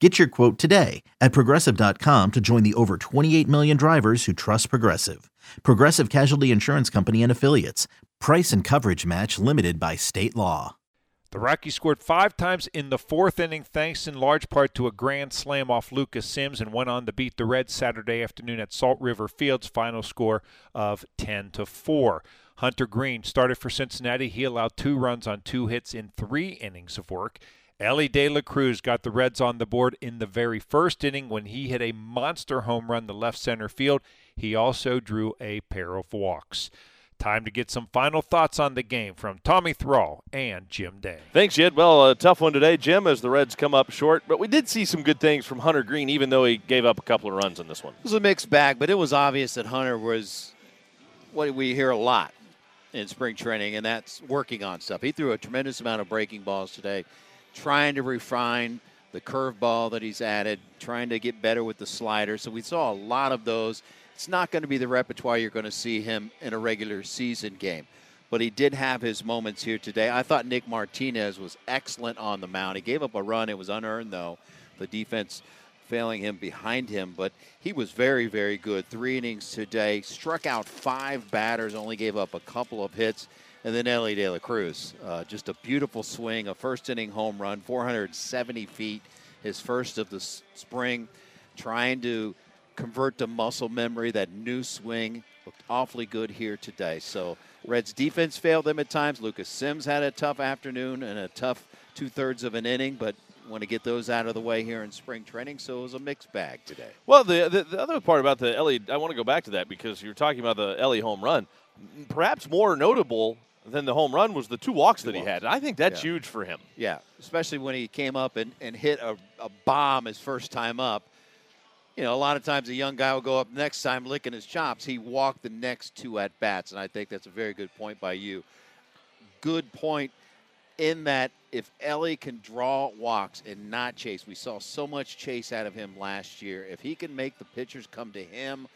Get your quote today at progressive.com to join the over 28 million drivers who trust Progressive. Progressive Casualty Insurance Company and Affiliates. Price and coverage match limited by state law. The Rockies scored five times in the fourth inning, thanks in large part to a grand slam off Lucas Sims, and went on to beat the Reds Saturday afternoon at Salt River Fields. Final score of 10 to 4. Hunter Greene started for Cincinnati. He allowed two runs on two hits in three innings of work. Elly De La Cruz got the Reds on the board in the very first inning when he hit a monster home run to left center field. He also drew a pair of walks. Time to get some final thoughts on the game from Tommy Thrall and Jim Day. Thanks, Jed. Well, a tough one today, Jim, as the Reds come up short. But we did see some good things from Hunter Greene, even though he gave up a couple of runs in this one. It was a mixed bag, but it was obvious that Hunter was what we hear a lot in spring training, and that's working on stuff. He threw a tremendous amount of breaking balls today, trying to refine the curveball that he's added, trying to get better with the slider. So we saw a lot of those. It's not going to be the repertoire you're going to see him in a regular season game. But he did have his moments here today. I thought Nick Martinez was excellent on the mound. He gave up a run. It was unearned, though. The defense failing him behind him, but he was very, very good. Three innings today, struck out five batters, only gave up a couple of hits. And then Elly De La Cruz, uh, just a beautiful swing, a first inning home run, 470 feet, his first of the s- spring, trying to convert to muscle memory. That new swing looked awfully good here today. So Reds defense failed them at times. Lucas Sims had a tough afternoon and a tough two thirds of an inning, but want to get those out of the way here in spring training. So it was a mixed bag today. Well, the, the, the other part about the Elly, I want to go back to that because you're talking about the Elly home run. Perhaps more notable than the home run was the two walks that he walks. had. I think that's Yeah. huge for him. Yeah, especially when he came up and, and hit a, a bomb his first time up. You know, a lot of times a young guy will go up next time licking his chops. He walked the next two at bats, and I think that's a very good point by you. Good point in that if Elly can draw walks and not chase, we saw so much chase out of him last year. If he can make the pitchers come to him,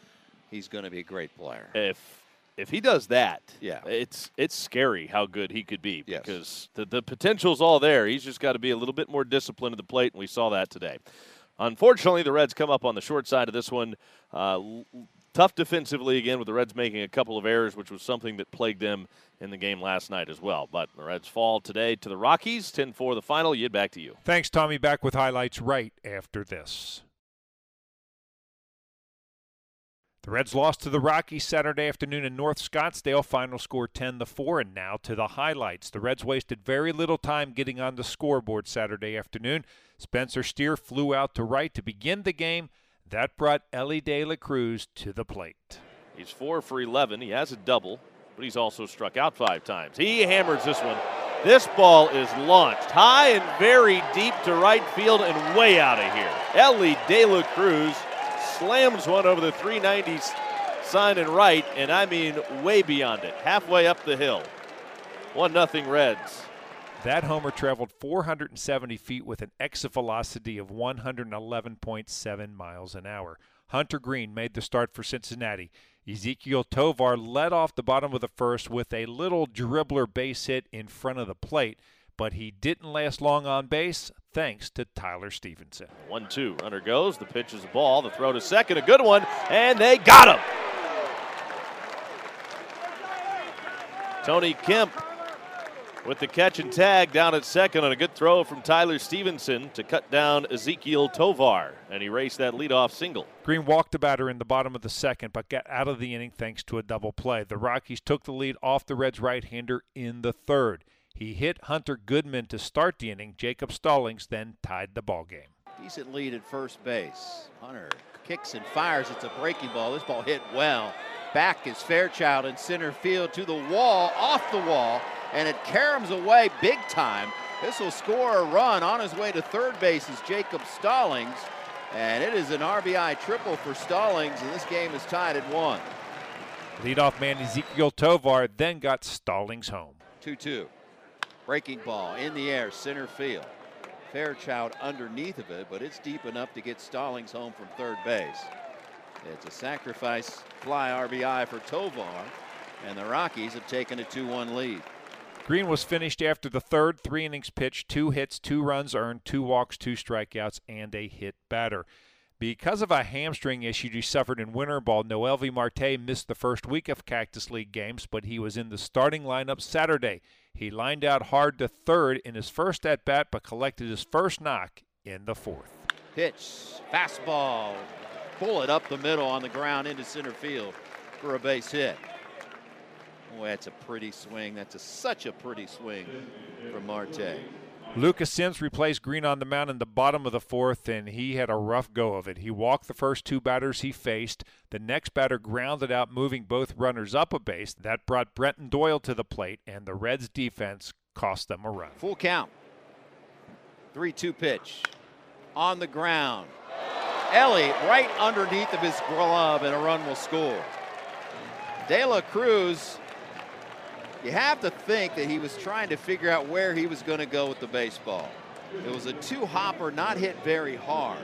he's going to be a great player. If if he does that, Yeah. it's it's scary how good he could be Yes. because the, the potential's all there. He's just got to be a little bit more disciplined at the plate, and we saw that today. Unfortunately, the Reds come up on the short side of this one. Uh, tough defensively again, with the Reds making a couple of errors, which was something that plagued them in the game last night as well. But the Reds fall today to the Rockies, 10-4 the final. Jed, back to you. Thanks, Tommy. Back with highlights right after this. The Reds lost to the Rockies Saturday afternoon in North Scottsdale. Final score 10 to 4. And now to the highlights. The Reds wasted very little time getting on the scoreboard Saturday afternoon. Spencer Steer flew out to right to begin the game. That brought Elly De La Cruz to the plate. He's four for 11. He has a double, but he's also struck out five times. He hammers this one. This ball is launched high and very deep to right field and way out of here. Elly De La Cruz slams one over the 390 s- sign and right, and I mean way beyond it, halfway up the hill. One nothing Reds. That homer traveled 470 feet with an exit velocity of 111.7 miles an hour. Hunter Greene made the start for Cincinnati. Ezequiel Tovar led off the bottom of the first with a little dribbler base hit in front of the plate, but he didn't last long on base thanks to Tyler Stephenson. One two. Runner goes. The pitch is a ball. The throw to second. A good one. And they got him. Tony Kemp with the catch and tag down at second on a good throw from Tyler Stephenson to cut down Ezequiel Tovar and erase that leadoff single. Greene walked the batter in the bottom of the second, but got out of the inning thanks to a double play. The Rockies took the lead off the Reds right hander in the third. He hit Hunter Goodman to start the inning. Jacob Stallings then tied the ball game. Decent lead at first base. Hunter kicks and fires. It's a breaking ball. This ball hit well. Back is Fairchild in center field to the wall, off the wall, and it caroms away big time. This will score a run on his way to third base is Jacob Stallings, and it is an RBI triple for Stallings, and this game is tied at one. Leadoff man Ezequiel Tovar then got Stallings home. 2 2. Breaking ball in the air, center field. Fairchild underneath of it, but it's deep enough to get Stallings home from third base. It's a sacrifice fly RBI for Tovar, and the Rockies have taken a 2 1 lead. Greene was finished after the third, three innings pitched, two hits, two runs earned, two walks, two strikeouts, and a hit batter. Because of a hamstring issue he suffered in winter ball, Noelvi Marte missed the first week of Cactus League games, but he was in the starting lineup Saturday. He lined out hard to third in his first at bat, but collected his first knock in the fourth. Pitch, fastball, bullet up the middle on the ground into center field for a base hit. Boy, that's a pretty swing. That's a, such a pretty swing from Marte. Lucas Sims replaced Greene on the mound in the bottom of the fourth, and he had a rough go of it. He walked the first two batters he faced. The next batter grounded out, moving both runners up a base. That brought Brenton Doyle to the plate, and the Reds' defense cost them a run. Full count. 3 2 pitch. On the ground. Elly right underneath of his glove, and a run will score. De La Cruz you have to think that he was trying to figure out where he was going to go with the baseball. It was a two hopper, not hit very hard.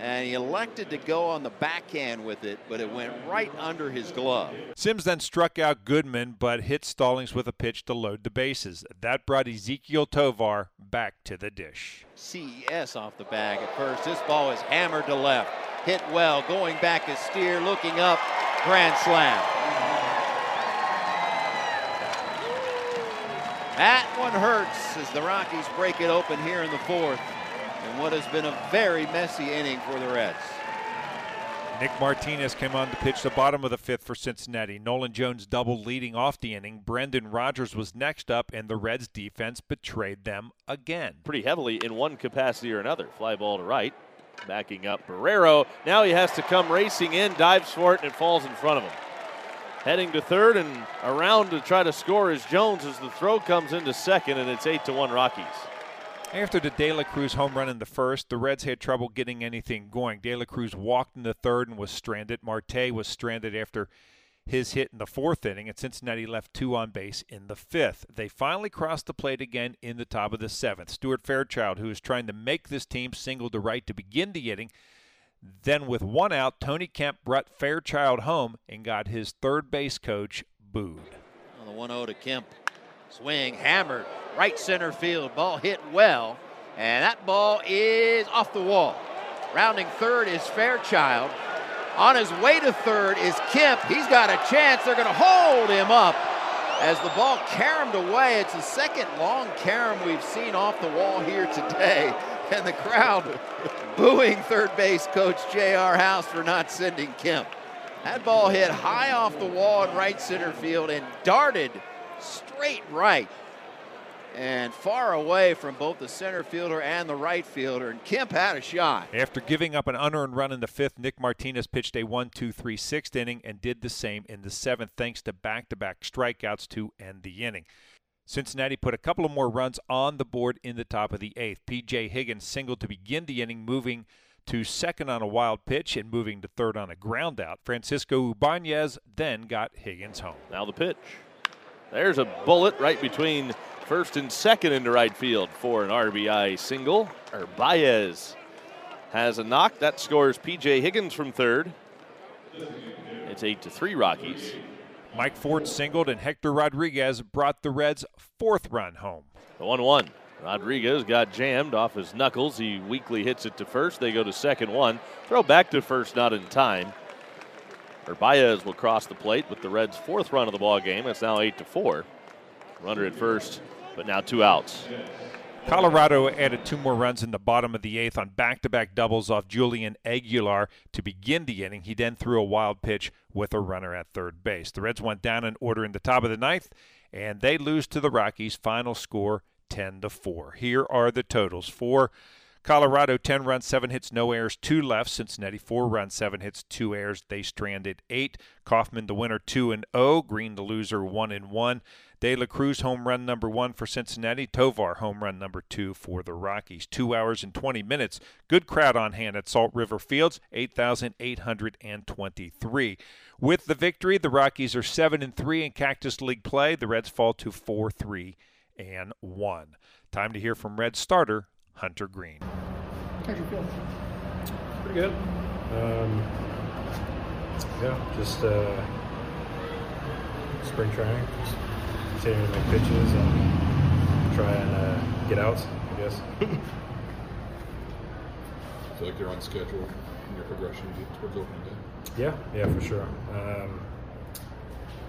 And he elected to go on the backhand with it, but it went right under his glove. Sims then struck out Goodman, but hit Stallings with a pitch to load the bases. That brought Ezequiel Tovar back to the dish. CES off the bag at first. This ball is hammered to left. Hit well, going back as Steer, looking up, grand slam. That one hurts as the Rockies break it open here in the fourth in what has been a very messy inning for the Reds. Nick Martinez came on to pitch the bottom of the fifth for Cincinnati. Nolan Jones doubled leading off the inning. Brendan Rodgers was next up, and the Reds defense betrayed them again. Pretty heavily in one capacity or another. Fly ball to right. Backing up Barrero. Now he has to come racing in, dives for it, and it falls in front of him. Heading to third and around to try to score is Jones as the throw comes into second, and it's 8 to 1 Rockies. After the De La Cruz home run in the first, the Reds had trouble getting anything going. De La Cruz walked in the third and was stranded. Marte was stranded after his hit in the fourth inning, and Cincinnati left two on base in the fifth. They finally crossed the plate again in the top of the seventh. Stuart Fairchild, who was trying to make this team single to right to begin the inning, then, with one out, Tony Kemp brought Fairchild home and got his third base coach booed. On the 1 0 to Kemp. Swing, hammered, right center field. Ball hit well, and that ball is off the wall. Rounding third is Fairchild. On his way to third is Kemp. He's got a chance. They're going to hold him up as the ball caromed away. It's the second long carom we've seen off the wall here today and the crowd booing third base coach J.R. House for not sending Kemp. That ball hit high off the wall in right center field and darted straight right and far away from both the center fielder and the right fielder. And Kemp had a shot. After giving up an unearned run in the fifth, Nick Martinez pitched a 1 2 3 sixth inning and did the same in the seventh, thanks to back to back strikeouts to end the inning. Cincinnati put a couple of more runs on the board in the top of the eighth. P.J. Higgins singled to begin the inning, moving to second on a wild pitch and moving to third on a groundout. Francisco Urbaez then got Higgins home. Now the pitch. There's a bullet right between first and second into right field for an RBI single. Or Baez has a knock. That scores P.J. Higgins from third. It's 8 to 3 Rockies. Mike Ford singled, and Hector Rodriguez brought the Reds' fourth run home. The 1 1. Rodriguez got jammed off his knuckles. He weakly hits it to first. They go to second one. Throw back to first, not in time. Or will cross the plate with the Reds' fourth run of the ball game. It's now 8 to 4. Runner at first, but now two outs. Colorado added two more runs in the bottom of the eighth on back to back doubles off Julian Aguiar to begin the inning. He then threw a wild pitch with a runner at third base. The Reds went down in order in the top of the ninth, and they lose to the Rockies. Final score 10 to 4. Here are the totals for Colorado 10 runs, 7 hits, no errors, 2 left. Cincinnati 4 runs, 7 hits, 2 errors. They stranded 8. Kauffmann the winner 2 and 0, Greene the loser 1 and 1. De La Cruz home run number 1 for Cincinnati, Tovar home run number 2 for the Rockies. 2 hours and 20 minutes. Good crowd on hand at Salt River Fields, 8,823. With the victory, the Rockies are 7 and 3 in Cactus League play. The Reds fall to 4-3 and 1. Time to hear from Red starter Hunter Greene. How'd you feel? Pretty good. Um, yeah, just uh, spring training, just continuing to make pitches and try and uh, get outs, I guess. I feel like you're on schedule in your progression towards opening day. yeah, yeah, for sure. Um,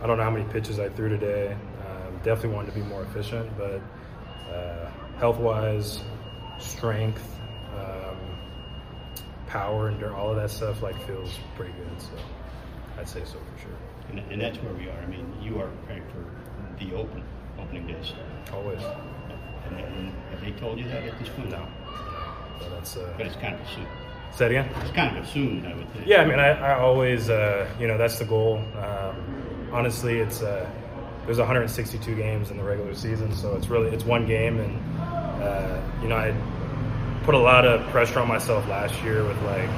I don't know how many pitches I threw today. Um, definitely wanted to be more efficient, but uh, health-wise, strength, um, power, and all of that stuff like feels pretty good. So I'd say so for sure. And, and that's where we are. I mean, you are preparing for the open opening days. Always. And, and have they told you that at this point? No. But that's uh, But it's kind of assumed. say it again. It's kind of assumed, I would think. Yeah, I mean, I, I always, uh, you know, that's the goal. Um, honestly, it's uh, there's 162 games in the regular season, so it's really it's one game, and uh, you know, I put a lot of pressure on myself last year with like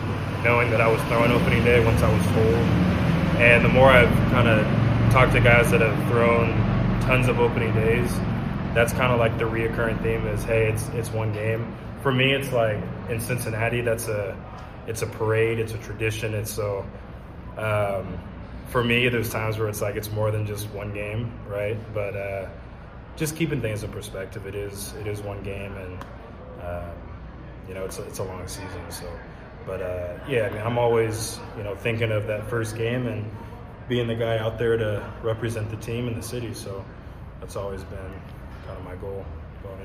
knowing that I was throwing opening day once I was told, and the more I've kind of talked to guys that have thrown tons of opening days, that's kind of like the reoccurring theme is, hey, it's it's one game. For me, it's like in Cincinnati, that's a it's a parade, it's a tradition. It's so um, for me, there's times where it's like it's more than just one game, right? But uh, just keeping things in perspective, it is it is one game, and um, you know it's a, it's a long season. So, but uh, yeah, I mean, I'm always you know thinking of that first game and being the guy out there to represent the team and the city. So that's always been kind of my goal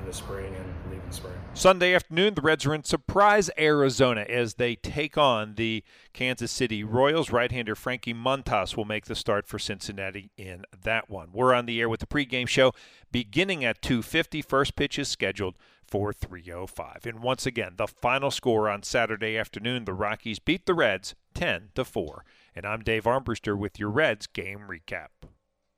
into spring and leaving spring. Sunday afternoon, the Reds are in surprise Arizona as they take on the Kansas City Royals. Right-hander Frankie Montas will make the start for Cincinnati in that one. We're on the air with the pregame show beginning at 2:50. First pitch is scheduled for 3:05. And once again, the final score on Saturday afternoon: the Rockies beat the Reds 10 to 4. And I'm Dave Armbruster with your Reds game recap.